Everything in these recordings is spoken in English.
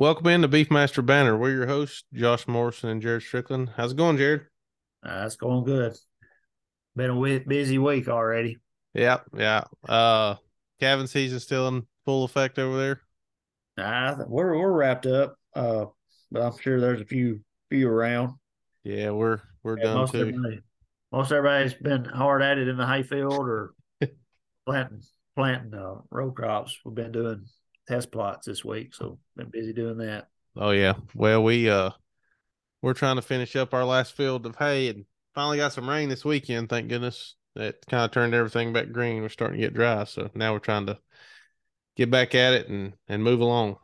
Welcome in to Beefmaster Banner. We're your hosts, Josh Morrison and Jared Strickland. How's it going, Jared? Uh, it's going good. Been a busy week already. Yeah, yeah. Uh, calving season still in full effect over there. Uh, we're we're wrapped up. Uh, but I'm sure there's a few few around. Yeah, we're we're yeah, done most too. Everybody, most everybody's been hard at it in the hayfield or planting planting uh, row crops. We've been doing test plots this week, so been busy doing that. Oh yeah. Well, we uh we're trying to finish up our last field of hay and finally got some rain this weekend, thank goodness. It kind of turned everything back green. We're starting to get dry, so now we're trying to get back at it and and move along.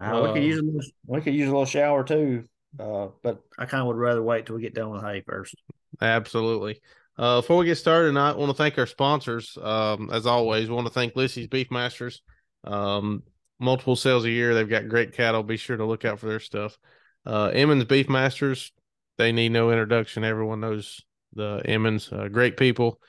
Uh, we could use a little, we could use a little shower too, uh, but I kind of would rather wait till we get done with hay first. Absolutely. Uh, before we get started, I want to thank our sponsors. Um, as always, we want to thank Lissy's Beefmasters. Um, multiple sales a year. They've got great cattle. Be sure to look out for their stuff. Uh, Emmons Beef Masters, They need no introduction. Everyone knows the Emmons. Uh, great people,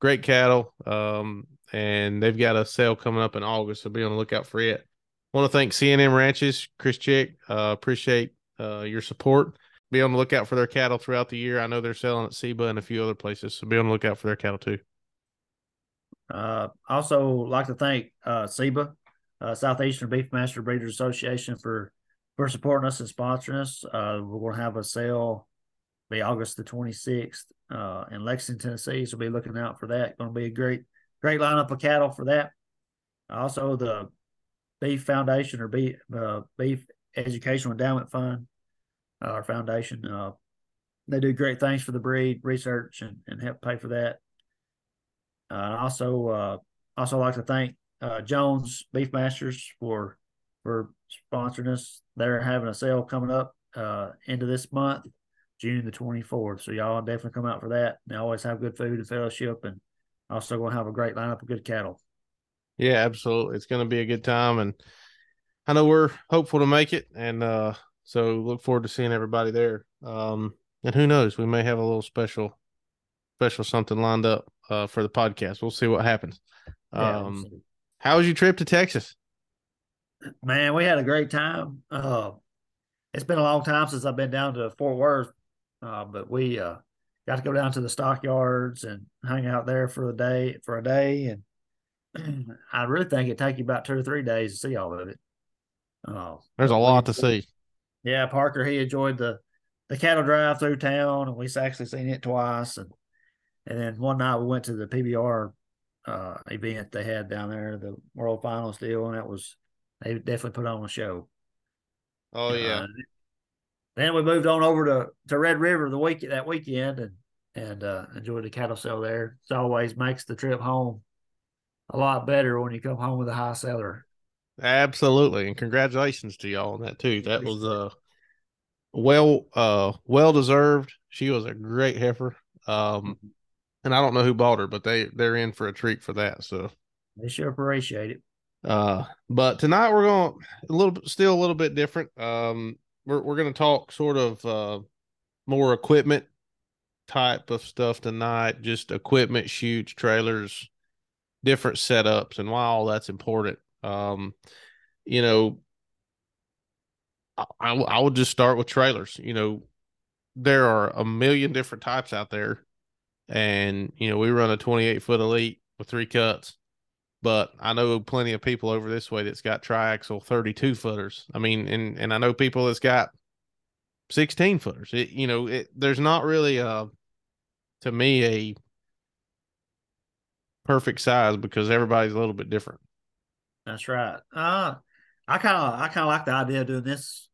great cattle. Um, and they've got a sale coming up in August, so be on the lookout for it. Want to thank CNM Ranches, Chris Chick. Uh, appreciate uh, your support. Be on the lookout for their cattle throughout the year. I know they're selling at Seba and a few other places, so be on the lookout for their cattle too. Uh, also, like to thank uh, Seba, uh, Southeastern Beefmaster Breeders Association, for for supporting us and sponsoring us. Uh, we're going to have a sale be August the 26th uh, in Lexington, Tennessee. So be looking out for that. Going to be a great, great lineup of cattle for that. Also, the Beef Foundation or Beef, uh, Beef Educational Endowment Fund, uh, our foundation, uh, they do great things for the breed research and, and help pay for that. Uh, also, uh, also like to thank uh, Jones Beefmasters for for sponsoring us. They're having a sale coming up uh, into this month, June the 24th. So y'all definitely come out for that. They always have good food and fellowship, and also to have a great lineup of good cattle. Yeah, absolutely. It's going to be a good time, and I know we're hopeful to make it, and uh, so look forward to seeing everybody there. Um, and who knows, we may have a little special, special something lined up uh, for the podcast. We'll see what happens. Um, yeah, how was your trip to Texas? Man, we had a great time. Uh, it's been a long time since I've been down to Fort Worth, uh, but we uh, got to go down to the stockyards and hang out there for a day for a day, and I really think it'd take you about two or three days to see all of it. Uh, There's a lot to see. Yeah, Parker he enjoyed the the cattle drive through town, and we've actually seen it twice, and and then one night we went to the PBR uh, event they had down there, the World Finals deal, and that was they definitely put on a show. Oh yeah. Uh, then we moved on over to, to Red River the week that weekend and and uh, enjoyed the cattle sale there. It always makes the trip home a lot better when you come home with a high seller. Absolutely, and congratulations to y'all on that too. That was uh well uh well deserved. She was a great heifer. Um, mm-hmm and I don't know who bought her, but they they're in for a treat for that. So they sure appreciate it. Uh, but tonight we're going a little still a little bit different. Um, we're we're going to talk sort of uh more equipment type of stuff tonight, just equipment, chutes, trailers, different setups, and why all that's important. Um, you know, I, I, I would just start with trailers. You know, there are a million different types out there and you know we run a 28 foot elite with three cuts but i know plenty of people over this way that's got triaxle 32 footers. I mean and and i know people that's got 16 footers. It, you know it, there's not really a to me a perfect size because everybody's a little bit different. That's right. Uh i kind of i kind of like the idea of doing this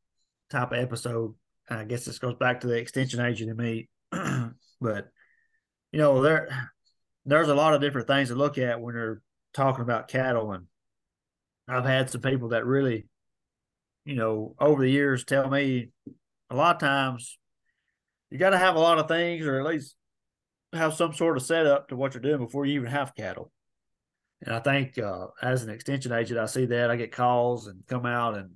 type of episode. I guess this goes back to the extension agent and me but you know, there there's a lot of different things to look at when you're talking about cattle, and I've had some people that really, you know, over the years tell me a lot of times you got to have a lot of things, or at least have some sort of setup to what you're doing before you even have cattle. And I think uh, as an extension agent, I see that I get calls and come out and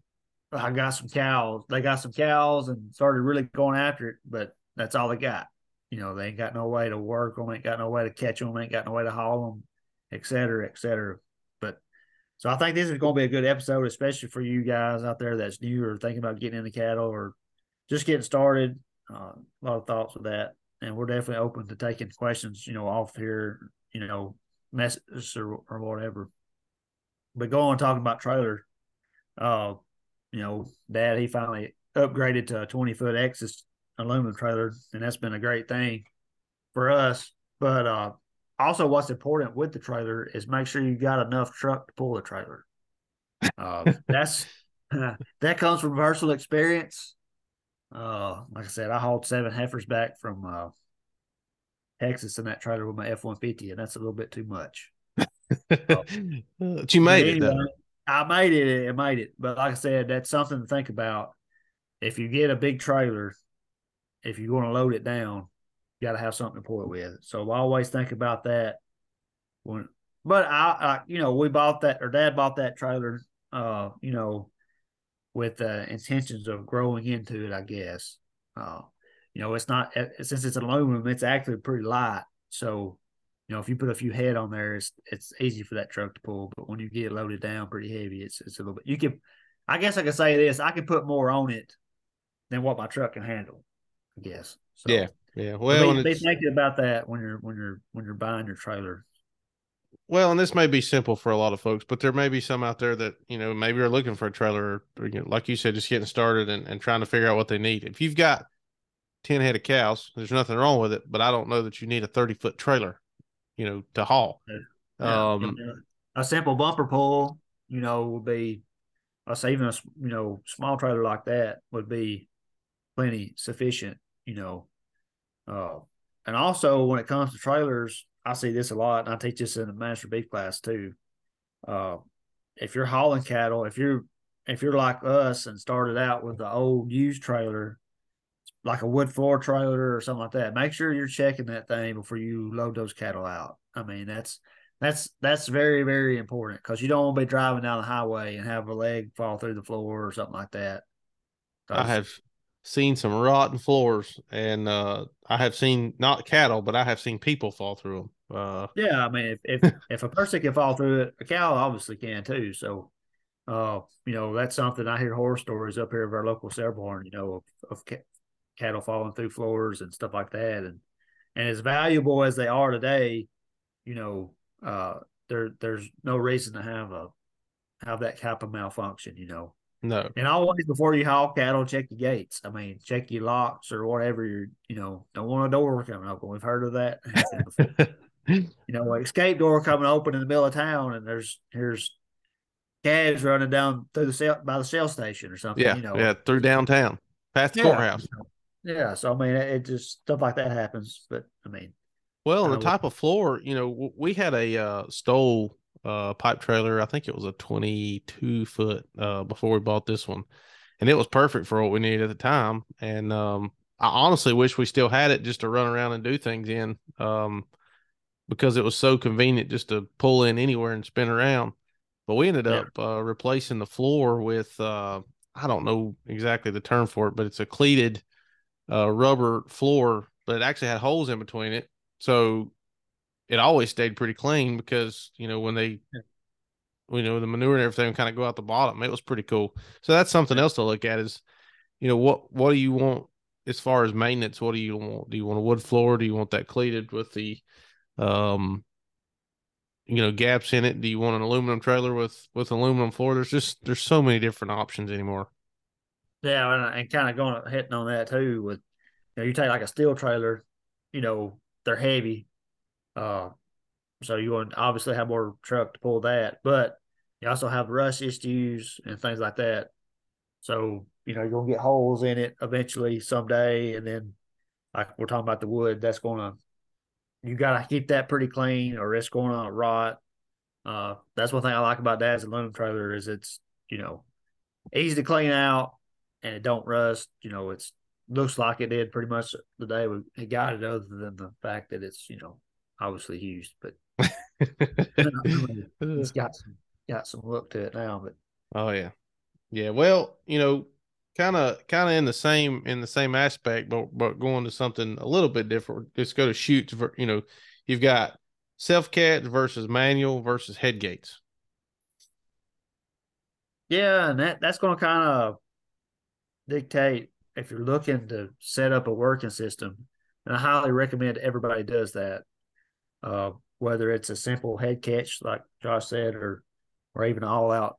I got some cows. They got some cows and started really going after it, but that's all they got. You know, they ain't got no way to work them, ain't got no way to catch them, ain't got no way to haul them, et cetera, et cetera. But So I think this is going to be a good episode, especially for you guys out there that's new or thinking about getting into cattle or just getting started. Uh, a lot of thoughts with that, and we're definitely open to taking questions, you know, off here, you know, messages or, or whatever. But going talking about trailer, uh, you know, Dad he finally upgraded to a twenty foot Exiss aluminum trailer, and that's been a great thing for us. But uh, also, what's important with the trailer is make sure you got enough truck to pull the trailer. Uh, that's that comes from personal experience. Uh, like I said, I hauled seven heifers back from uh, Texas in that trailer with my F one fifty, and that's a little bit too much. but you made anyway, it. Though. I made it. I made it. But like I said, that's something to think about. If you get a big trailer, if you're going to load it down, you got to have something to pull it with. So I always think about that. When, but I, I, you know, we bought that, or Dad bought that trailer, uh, you know, with uh, intentions of growing into it. I guess. Uh, you know, it's not since it's aluminum, it's actually pretty light. So, you know, if you put a few head on there, it's it's easy for that truck to pull. But when you get loaded down pretty heavy, it's it's a little bit. You can, I guess I could say this: I can put more on it than what my truck can handle. I guess. So, yeah. Yeah. Well, be, be thinking about that when you're when you're when you're buying your trailer. Well, and this may be simple for a lot of folks, but there may be some out there that you know maybe are looking for a trailer, or, you know, like you said, just getting started and, and trying to figure out what they need. If you've got ten head of cows, there's nothing wrong with it, but I don't know that you need a thirty foot trailer, you know, to haul. Yeah. Um, a simple bumper pull, you know, would be, I say even a you know small trailer like that would be plenty sufficient, you know, uh, and also when it comes to trailers, I see this a lot, and I teach this in the master beef class too. Uh, if you're hauling cattle, if you're if you're like us and started out with the old used trailer, like a wood floor trailer or something like that, make sure you're checking that thing before you load those cattle out. I mean, that's that's that's very very important because you don't want to be driving down the highway and have a leg fall through the floor or something like that. I have seen some rotten floors, and uh, I have seen not cattle, but I have seen people fall through them. Uh, yeah, I mean, if if, if a person can fall through it, a cow obviously can too. So, uh, you know, that's something I hear horror stories up here of our local sale barn. You know, of, of ca- cattle falling through floors and stuff like that, and and as valuable as they are today, you know, uh, there there's no reason to have a have that type of malfunction. You know, no. And always before you haul cattle, check your gates. I mean, check your locks or whatever you're, you know, don't want a door coming open. We've heard of that. you know, escape door coming open in the middle of town and there's here's calves running down through the cell by the cell station or something. Yeah. You know, yeah, through downtown. Past the yeah, courthouse. Yeah. So I mean it just stuff like that happens. But I mean well, and the type of floor, you know, we had a uh, stole uh, pipe trailer. I think it was a 22 foot uh, before we bought this one, and it was perfect for what we needed at the time. And um, I honestly wish we still had it just to run around and do things in, um, because it was so convenient just to pull in anywhere and spin around. But we ended yeah. up uh, replacing the floor with uh, I don't know exactly the term for it, but it's a cleated uh, rubber floor, but it actually had holes in between it. So it always stayed pretty clean because you know when they you know the manure and everything kind of go out the bottom it was pretty cool. So that's something else to look at is you know what what do you want as far as maintenance? What do you want? Do you want a wood floor? Do you want that cleated with the um you know gaps in it? Do you want an aluminum trailer with with aluminum floor? There's just there's so many different options anymore. Yeah and, and kind of going hitting on that too with you know you take like a steel trailer you know they're heavy uh, so you want obviously have more truck to pull that, but you also have rust issues and things like that. So you know you're gonna get holes in it eventually someday, and then like we're talking about the wood, that's gonna you gotta keep that pretty clean, or it's going to rot. Uh, that's one thing I like about Dad's aluminum trailer is it's you know easy to clean out and it don't rust. You know, it's looks like it did pretty much the day we got it, other than the fact that it's you know obviously used, but it's got some got some look to it now. But oh yeah, yeah. Well, you know, kind of kind of in the same in the same aspect, but but going to something a little bit different. Let's go to chutes. You know, you've got self cat versus manual versus head gates. Yeah, and that that's going to kind of dictate if you're looking to set up a working system. And I highly recommend everybody does that. Uh, whether it's a simple head catch, like Josh said, or or even all out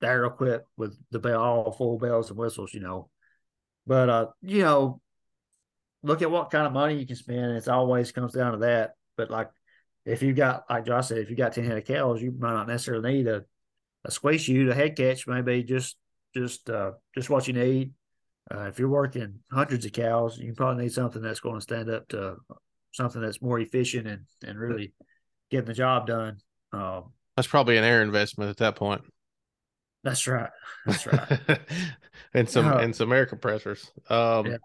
they're equipped with the bell, all full bells and whistles, you know. But uh, you know, look at what kind of money you can spend. It always comes down to that. But like, if you've got, like Josh said, if you got ten head of cows, you might not necessarily need a a squeeze chute, a head catch, maybe just just uh just what you need. Uh, if you're working hundreds of cows, you probably need something that's going to stand up to something that's more efficient and and really getting the job done. Um, that's probably an air investment at that point. That's right. That's right. and some uh, and some air compressors. Um, yeah.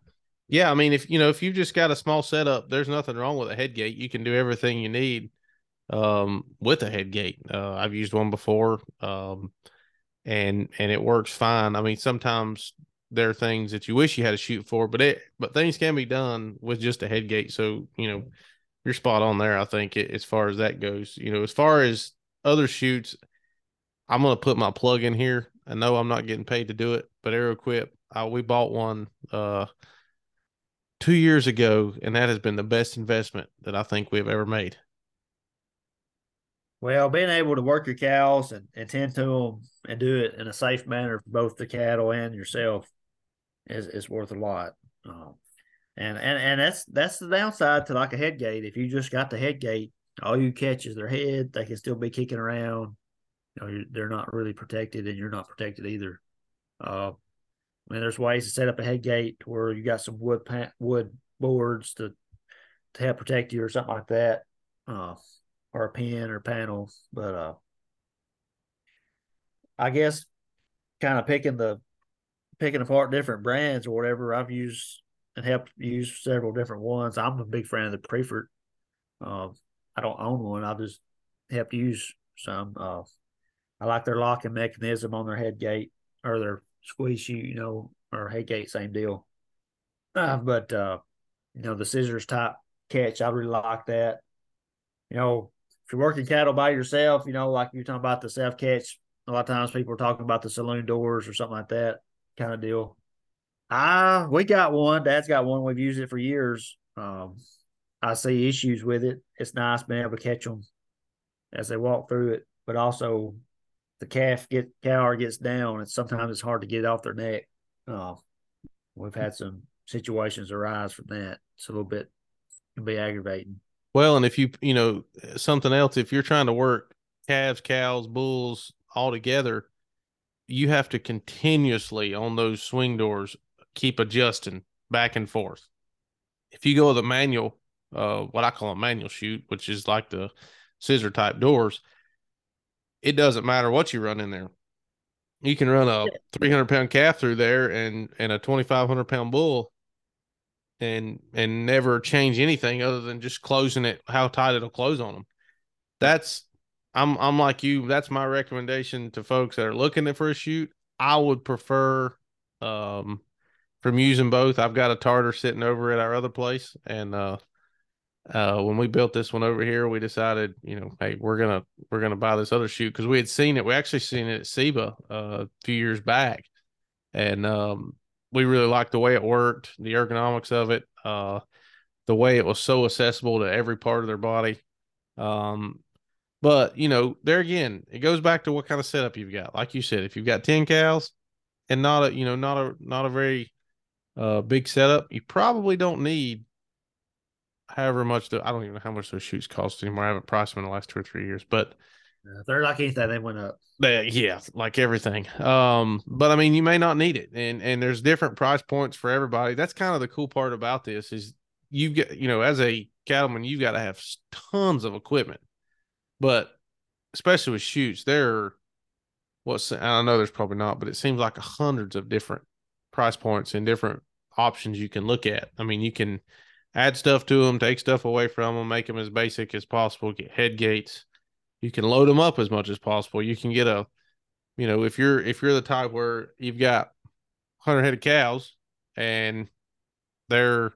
yeah, I mean, if you know, if you've just got a small setup, there's nothing wrong with a head gate. You can do everything you need um, with a head gate. Uh, I've used one before, um, and and it works fine. I mean, sometimes there are things that you wish you had to shoot for, but it but things can be done with just a head gate. So you know, you're spot on there. I think as far as that goes. You know, as far as other chutes, I'm gonna put my plug in here. I know I'm not getting paid to do it, but Arrowquip, uh, we bought one uh, two years ago, and that has been the best investment that I think we've ever made. Well, being able to work your cows and, and tend to them and do it in a safe manner for both the cattle and yourself is is worth a lot. Um, and and and that's that's the downside to like a head gate. If you just got the head gate, all you catch is their head. They can still be kicking around. You know, they're not really protected, and you're not protected either. Uh, I mean, there's ways to set up a head gate where you got some wood wood boards to to help protect you or something like that. Uh, or a pin or panel. But uh, I guess kind of picking the picking apart different brands or whatever. I've used and helped use several different ones. I'm a big fan of the Priefert. Uh, I don't own one. I just helped use some. Uh, I like their locking mechanism on their head gate or their squeeze chute, you know, or head gate, same deal. Uh, but uh, you know, the scissors type catch, I really like that. You know, if you're working cattle by yourself, you know, like you're talking about the self catch, a lot of times people are talking about the saloon doors or something like that kind of deal. Ah, we got one. Dad's got one. We've used it for years. Um, I see issues with it. It's nice being able to catch them as they walk through it, but also the calf get cow gets down, and sometimes it's hard to get off their neck. Uh, we've had some situations arise from that. It's a little bit can be aggravating. Well, and if you you know something else, if you're trying to work calves, cows, bulls all together, you have to continuously on those swing doors keep adjusting back and forth. If you go with a manual, uh, what I call a manual chute, which is like the scissor type doors, it doesn't matter what you run in there. You can run a 300 pound calf through there and and a 2,500 pound bull, and and never change anything other than just closing it how tight it'll close on them. That's I'm I'm like you. That's my recommendation to folks that are looking for a chute. I would prefer um from using both. I've got a Tarter sitting over at our other place, and uh, uh, when we built this one over here, we decided, you know, hey, we're gonna we're gonna buy this other chute because we had seen it. We actually seen it at Seba uh, a few years back, and um, we really liked the way it worked, the ergonomics of it, uh, the way it was so accessible to every part of their body. Um, but you know, there again, it goes back to what kind of setup you've got. Like you said, if you've got ten cows and not a you know not a not a very uh, big setup, you probably don't need however much. The, I don't even know how much those chutes cost anymore. I haven't priced them in the last two or three years, but they're like anything, they went up. They, yeah, like everything. Um, but I mean, you may not need it, and and there's different price points for everybody. That's kind of the cool part about this is you've got you know as a cattleman, you've got to have tons of equipment, but especially with chutes, there are what's I know there's probably not, but it seems like hundreds of different price points and different options you can look at. I mean, you can add stuff to them, take stuff away from them, make them as basic as possible, get head gates you can load them up as much as possible. You can get a, you know, if you're if you're the type where you've got hundred head of cows and they're,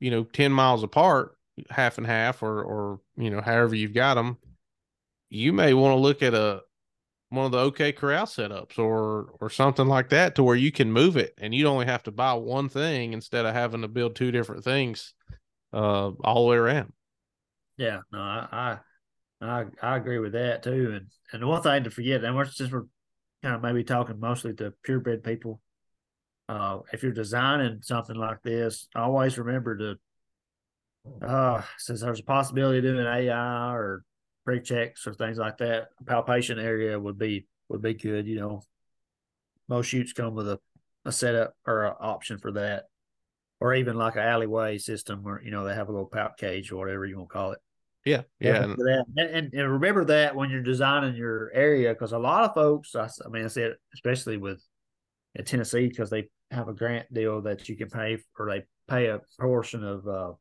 you know, ten miles apart, half and half, or or you know, however you've got them, you may want to look at a one of the OK Corral setups or or something like that to where you can move it and you only have to buy one thing instead of having to build two different things uh, all the way around. Yeah, no, I, I I I agree with that too. And and one thing to forget, and we're just we're kind of maybe talking mostly to purebred people. Uh, if you're designing something like this, always remember to uh, since there's a possibility of doing an AI or pre-checks or things like that, palpation area would be would be good. You know, most chutes come with a, a setup or an option for that, or even like an alleyway system where you know they have a little palp cage or whatever you want to call it. Yeah, yeah. And, and, and, remember that when you're designing your area, because a lot of folks, I, I mean, I said especially with in Tennessee, because they have a grant deal that you can pay or they pay a portion of uh,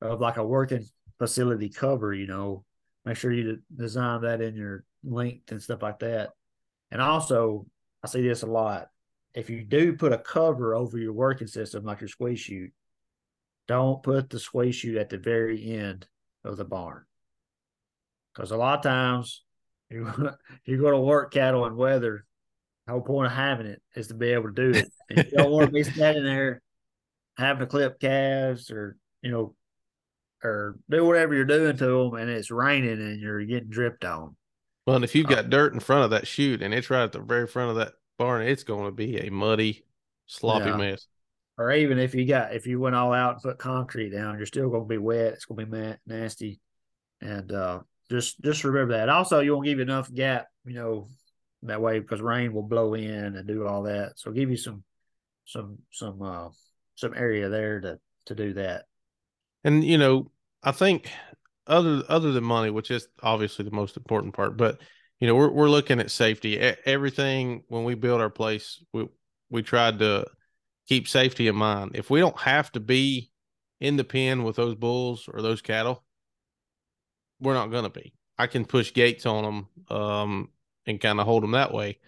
of like a working facility cover, you know, make sure you design that in your length and stuff like that. And also, I see this a lot. If you do put a cover over your working system, like your squeeze chute, don't put the squeeze chute at the very end of the barn. Because a lot of times you you're going to work cattle in weather. The whole point of having it is to be able to do it. And you don't want to be standing there having to clip calves or you know or do whatever you're doing to them, and it's raining and you're getting dripped on. Well, and if you've got uh, dirt in front of that chute and it's right at the very front of that barn, it's going to be a muddy, sloppy yeah. mess. Or even if you got if you went all out and put concrete down, you're still going to be wet. It's going to be nasty, and uh, just just remember that. Also, you won't give you enough gap, you know, that way because rain will blow in and do all that. So give you some some some uh some area there to to do that. And you know, I think other other than money, which is obviously the most important part, but you know, we're we're looking at safety. Everything when we build our place, we we tried to keep safety in mind. If we don't have to be in the pen with those bulls or those cattle, we're not going to be. I can push gates on them um, and kind of hold them that way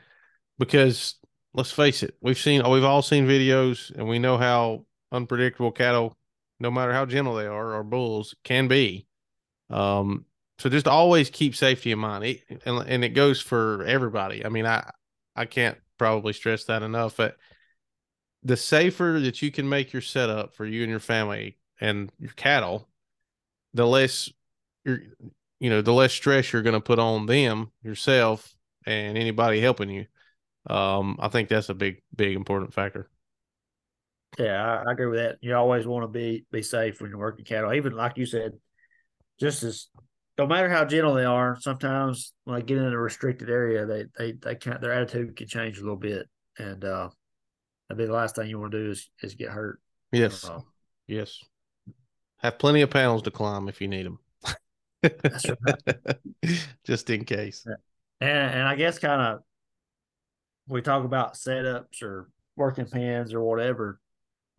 because let's face it, we've seen we've all seen videos and we know how unpredictable cattle no matter how gentle they are, or bulls can be. Um, so just always keep safety in mind, it, and, and it goes for everybody. I mean, I I can't probably stress that enough. But the safer that you can make your setup for you and your family and your cattle, the less you're, you know, the less stress you're going to put on them, yourself, and anybody helping you. Um, I think that's a big, big important factor. Yeah, I, I, agree with that. You always want to be be safe when you're working cattle. Even like you said, just as no matter how gentle they are, sometimes when they get in a restricted area, they they they can't their attitude can change a little bit, and uh, that'd be the last thing you want to do is is get hurt. Yes, uh, yes. Have plenty of panels to climb if you need them. That's right. Just in case. And and I guess kind of we talk about setups or working pens or whatever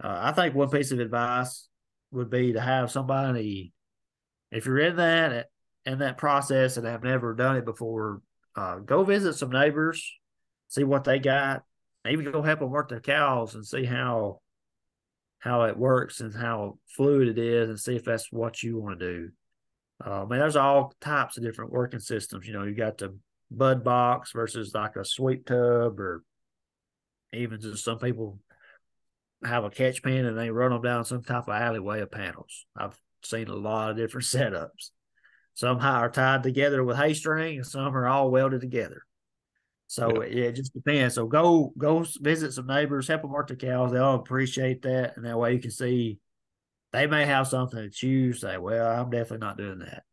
uh, I think one piece of advice would be to have somebody, if you're in that in that process and have never done it before, uh, go visit some neighbors, see what they got, maybe go help them work their cows and see how how it works and how fluid it is, and see if that's what you want to do. Uh, I mean, there's all types of different working systems. You know, you got the bud box versus like a sweep tub, or even just some people have a catch pan and they run them down some type of alleyway of panels. I've seen a lot of different setups. Some are tied together with hay string, and some are all welded together. So yeah. it just depends. So go go visit some neighbors, help them work the cows. They'll appreciate that, and that way you can see they may have something that you say, "Well, I'm definitely not doing that,"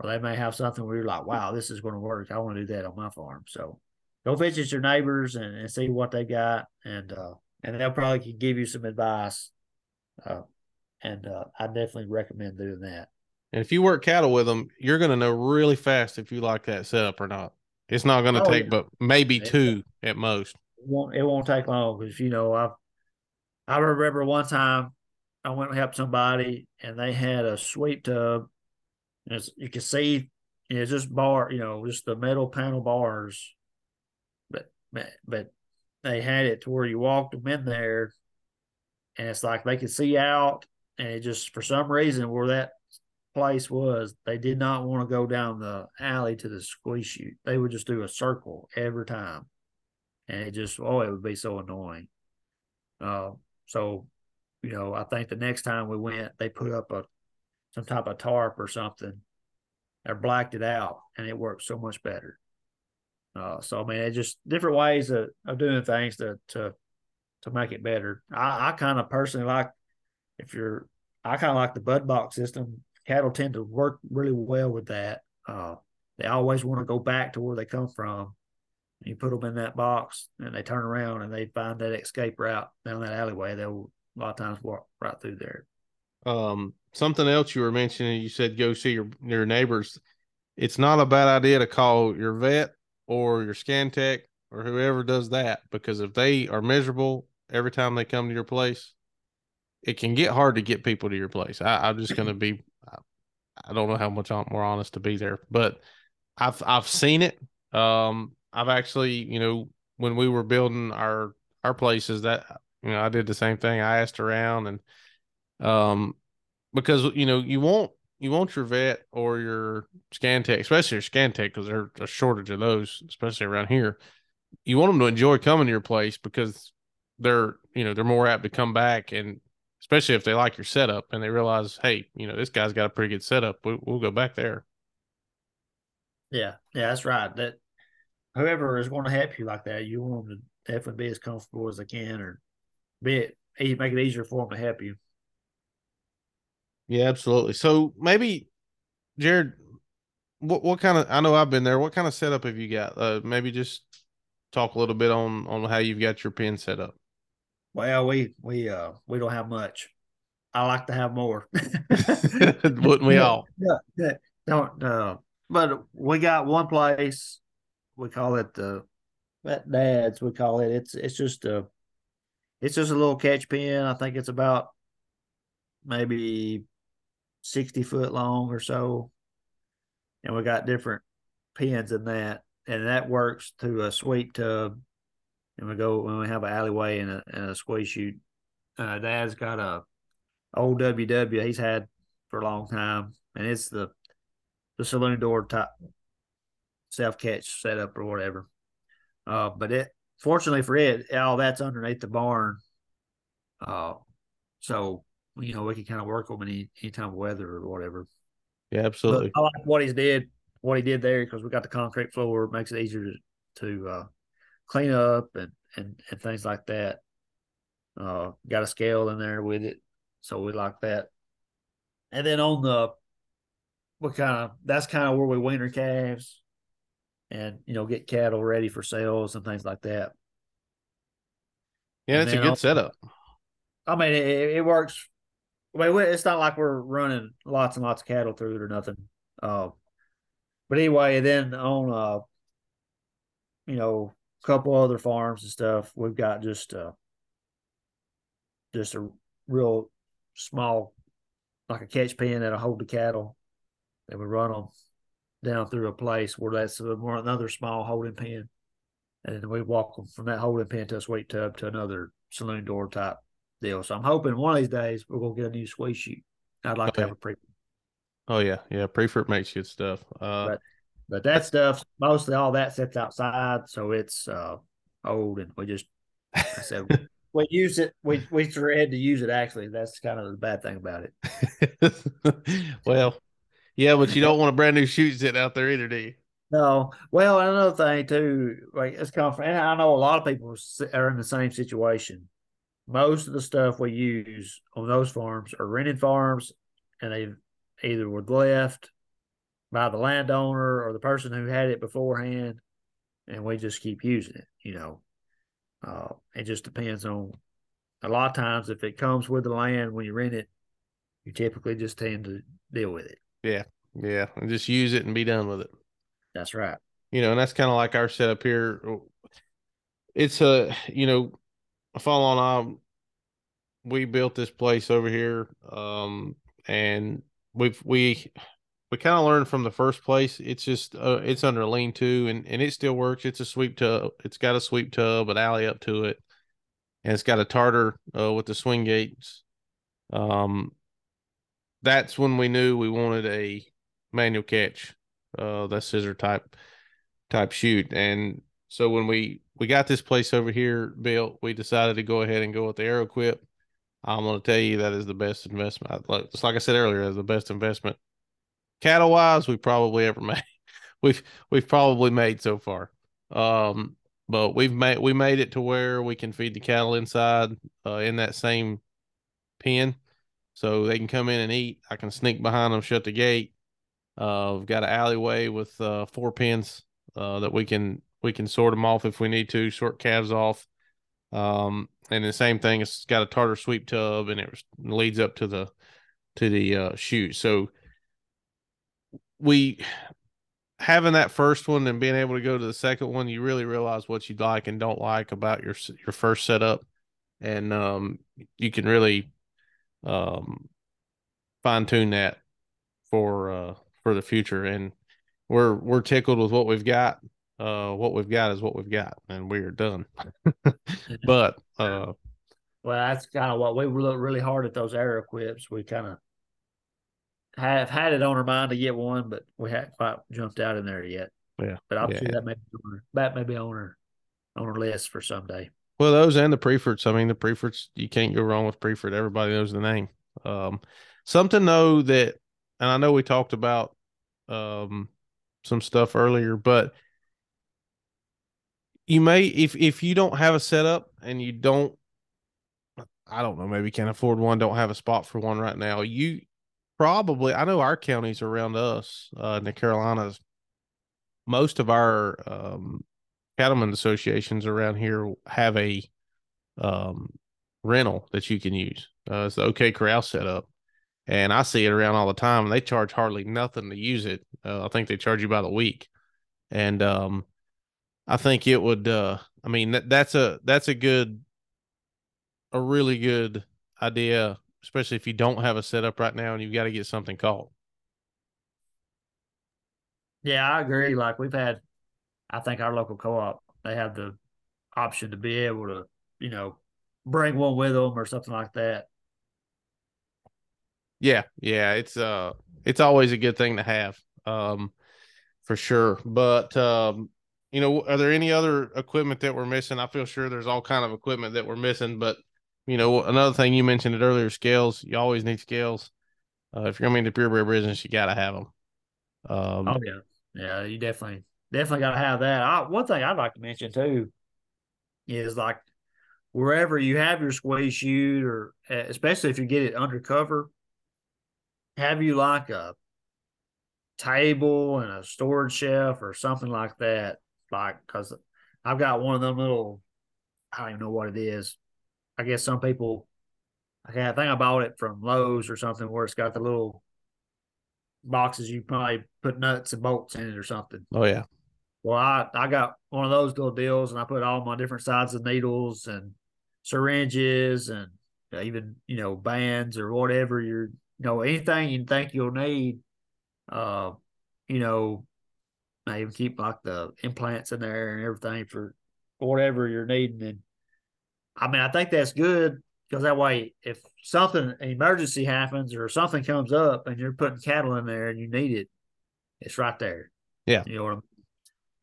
or they may have something where you're like, "Wow, this is going to work. I want to do that on my farm." So go visit your neighbors and, and see what they got, and uh, and they'll probably give you some advice. Uh, and uh, I definitely recommend doing that. And if you work cattle with them, you're going to know really fast if you like that setup or not. It's not going to oh, take, yeah. but maybe it, two at most. It won't, it won't take long because you know I I remember one time I went and helped somebody and they had a sweep tub. And you can see it's just bar, you know, just the metal panel bars, but but they had it to where you walked them in there and it's like they could see out and it just for some reason where that place was they did not want to go down the alley to the squeeze chute. They would just do a circle every time. And it just oh, it would be so annoying. Uh, so, you know, I think the next time we went, they put up a some type of tarp or something or blacked it out and it worked so much better. Uh, so I mean, it's just different ways of, of doing things to to to make it better. I, I kind of personally like if you're I kind of like the bud box system. Cattle tend to work really well with that. Uh, they always want to go back to where they come from. You put them in that box, and they turn around and they find that escape route down that alleyway. They'll a lot of times walk right through there. Um, something else you were mentioning, you said go see your your neighbors. It's not a bad idea to call your vet or your scan tech or whoever does that because if they are miserable every time they come to your place, it can get hard to get people to your place. I, am just going to be, I don't know how much I'm more honest to be there, but I've I've seen it. Um, I've actually, you know, when we were building our our places, that you know, I did the same thing. I asked around and, um, because you know you want you want your vet or your scan tech, especially your scan tech, because there's a shortage of those, especially around here. You want them to enjoy coming to your place because they're you know they're more apt to come back and especially if they like your setup and they realize hey you know this guy's got a pretty good setup we, will go back there. Yeah yeah that's right. That whoever is going to help you like that you want them to definitely be as comfortable as they can or be it make it easier for them to help you yeah absolutely so maybe jared what what kind of i know i've been there what kind of setup have you got uh maybe just talk a little bit on on how you've got your pen set up well, we we uh we don't have much. I like to have more. Wouldn't we all? Yeah, yeah. Don't uh, but we got one place. We call it the that dad's. We call it. It's it's just a it's just a little catch pen. I think it's about maybe sixty foot long or so, and we got different pins in that, and that works to a sweep tub and we go when we have an alleyway and a, and a squeeze chute. Uh, Dad's got a old WW he's had for a long time, and it's the the saloon door type self catch setup or whatever. Uh, but it fortunately for it, all that's underneath the barn. Uh, so you know we can kind of work them any any time of weather or whatever. Yeah, absolutely. But I like what he's did, what he did there because we got the concrete floor. It makes it easier to to uh, clean up and and and things like that. Uh, got a scale in there with it, so we like that. And then on the, what kind of that's kind of where we winter calves, and you know get cattle ready for sales and things like that. Yeah, it's a good on, setup. I mean, it, it, works. I mean, it's not like we're running lots and lots of cattle through it or nothing. Uh, but anyway, then on uh, you know, a couple other farms and stuff. We've got just uh just a real small like a catch pen that'll hold the cattle. And we run them down through a place where that's another small holding pen. And then we walk them from that holding pen to a sweep tub to another saloon door type deal. So I'm hoping one of these days we're gonna get a new squeeze chute. I'd like okay. to have a pre. Oh yeah, yeah. Priefert makes good stuff. Uh, but but that stuff, mostly all that sits outside, so it's uh, old, and we just I said we use it. We we had to use it. Actually, that's kind of the bad thing about it. well, yeah, but you don't want a brand new chute sitting out there either, do you? No. Well, another thing too, like it's come from, and I know a lot of people are in the same situation. Most of the stuff we use on those farms are rented farms, and they either were left by the landowner or the person who had it beforehand, and we just keep using it. You know, uh, it just depends on. A lot of times, if it comes with the land when you rent it, you typically just tend to deal with it. Yeah, yeah, and just use it and be done with it. That's right. You know, and that's kind of like our setup here. It's a you know, fall on. we built this place over here, um, and we've we we kind of learned from the first place. It's just uh, it's under lean to, and and it still works. It's a sweep tub. It's got a sweep tub, an alley up to it, and it's got a Tarter uh, with the swing gates. Um, that's when we knew we wanted a manual catch, uh, that scissor type type chute. And so when we we got this place over here built, we decided to go ahead and go with the Arrowquip. I'm going to tell you that is the best investment. Like, just like I said earlier, is the best investment cattle wise we probably ever made. we've we've probably made so far. Um, but we've made we made it to where we can feed the cattle inside uh, in that same pen, so they can come in and eat. I can sneak behind them, shut the gate. Uh, we've got an alleyway with uh, four pens uh, that we can we can sort them off if we need to, sort calves off. Um, and the same thing, it's got a Tarter sweep tub, and it leads up to the to the uh, chute. So we having that first one and being able to go to the second one, you really realize what you like and don't like about your your first setup, and um, you can really um, fine tune that for uh, for the future. And we're we're tickled with what we've got. Uh, what we've got is what we've got, and we are done. but uh, well, that's kind of what we look really hard at those Arrowquips. We kind of have had it on our mind to get one, but we haven't quite jumped out in there yet. Yeah, but obviously yeah. that may be on our, that may be on our on our list for someday. Well, those and the Prieferts. I mean, the Prieferts you can't go wrong with Priefert. Everybody knows the name. Um, something though that, and I know we talked about um some stuff earlier, but you may if if you don't have a setup and you don't I don't know, maybe can't afford one, don't have a spot for one right now. You probably I know our counties around us uh, in the Carolinas, most of our um, cattlemen associations around here have a um, rental that you can use. Uh, it's the OK Corral setup, and I see it around all the time. And they charge hardly nothing to use it. Uh, I think they charge you by the week, and um, I think it would. Uh, I mean, that, that's a that's a good, a really good idea especially if you don't have a setup right now and you've got to get something caught. Yeah, I agree. Like we've had, I think our local co-op they have the option to be able to, you know, bring one with them or something like that. Yeah, yeah, it's uh, it's always a good thing to have, um, for sure. But um, you know, are there any other equipment that we're missing? I feel sure there's all kind of equipment that we're missing, but you know, another thing you mentioned it earlier, scales. You always need scales. Uh, if you're going to be in the purebred business, you got to have them. Um, oh yeah, yeah, you definitely definitely got to have that. I, one thing I'd like to mention too is like wherever you have your squeeze chute, or especially if you get it undercover, have you like a table and a storage shelf or something like that. Like, because I've got one of them little, I don't even know what it is, I guess some people, okay, I think I bought it from Lowe's or something where it's got the little boxes you probably put nuts and bolts in it or something. Oh yeah. Well, I I got one of those little deals, and I put all my different sizes of needles and syringes and even you know bands or whatever you're you know anything you think you'll need. Uh, you know, I even keep like the implants in there and everything for whatever you're needing. And I mean, I think that's good because that way, if something an emergency happens or something comes up and you're putting cattle in there and you need it, it's right there. Yeah, you know what I mean.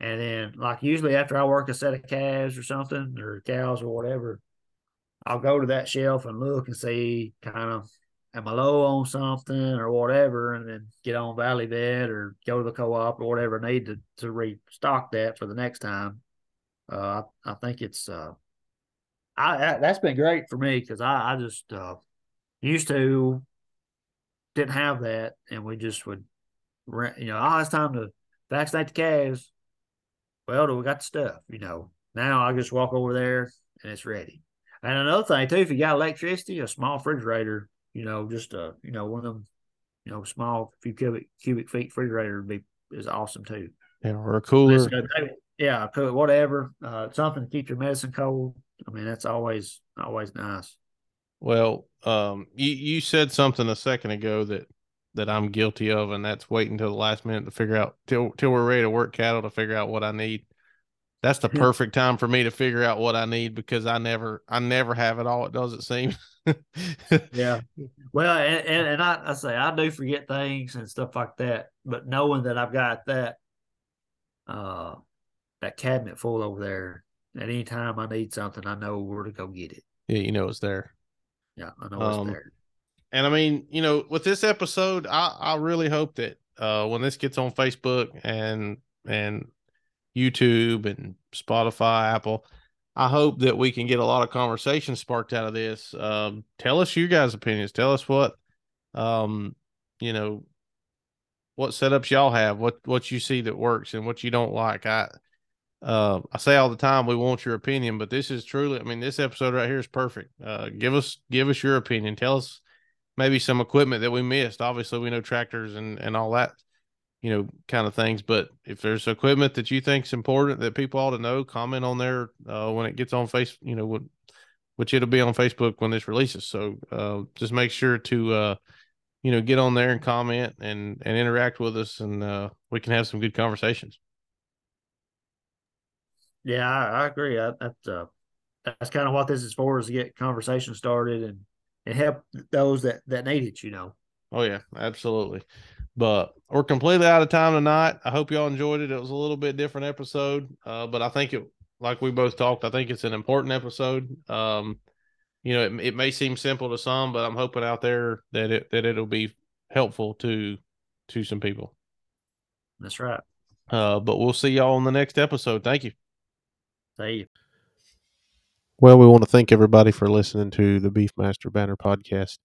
And then, like usually after I work a set of calves or something or cows or whatever, I'll go to that shelf and look and see kind of am I low on something or whatever, and then get on Valley Vet or go to the co-op or whatever I need to to restock that for the next time. Uh, I, I think it's uh, I, I that's been great for me because I, I just uh, used to didn't have that, and we just would, you know, oh, it's time to vaccinate the calves. Well, do we got the stuff? You know, now I just walk over there and it's ready. And another thing too, if you got electricity, a small refrigerator, you know, just a you know one of them, you know, small few cubic cubic feet refrigerator would be is awesome too. Yeah, or a cooler. Yeah, whatever. Uh, something to keep your medicine cold. I mean, that's always always nice. Well, um, you you said something a second ago that that I'm guilty of, and that's waiting till the last minute to figure out till till we're ready to work cattle to figure out what I need. That's the perfect time for me to figure out what I need because I never I never have it all. It doesn't seem. yeah. Well, and, and, and I, I say I do forget things and stuff like that, but knowing that I've got that uh that cabinet full over there, at any time I need something, I know where to go get it. Yeah, you know it's there. Yeah, I know um, it's there. And I mean, you know, with this episode, I, I really hope that uh when this gets on Facebook and and YouTube and Spotify, Apple. I hope that we can get a lot of conversation sparked out of this. Um, tell us your guys' opinions. Tell us what, um, you know, what setups y'all have, what what you see that works and what you don't like. I uh, I say all the time we want your opinion, but this is truly. I mean, this episode right here is perfect. Uh, give us give us your opinion. Tell us maybe some equipment that we missed. Obviously, we know tractors and and all that you know, kind of things. But if there's equipment that you think is important that people ought to know, comment on there uh, when it gets on face, you know, which it'll be on Facebook when this releases. So uh, just make sure to, uh, you know, get on there and comment and and interact with us, and uh, we can have some good conversations. Yeah, I, I agree. I, that's uh, that's kind of what this is for, is to get conversation started and and help those that that need it. You know. Oh yeah, absolutely. But we're completely out of time tonight. I hope y'all enjoyed it. It was a little bit different episode, uh, but I think it, like we both talked, I think it's an important episode. Um, you know, it, it may seem simple to some, but I'm hoping out there that it that it'll be helpful to to some people. That's right. Uh, but we'll see y'all on the next episode. Thank you. Thank you. Well, we want to thank everybody for listening to the Beefmaster Banner podcast.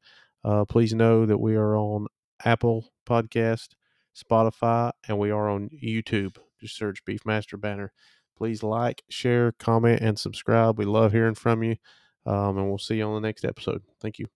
Uh, please know that we are on Apple Podcast, Spotify, and we are on YouTube. Just search Beefmaster Banner. Please like, share, comment, and subscribe. We love hearing from you. Um, and we'll see you on the next episode. Thank you.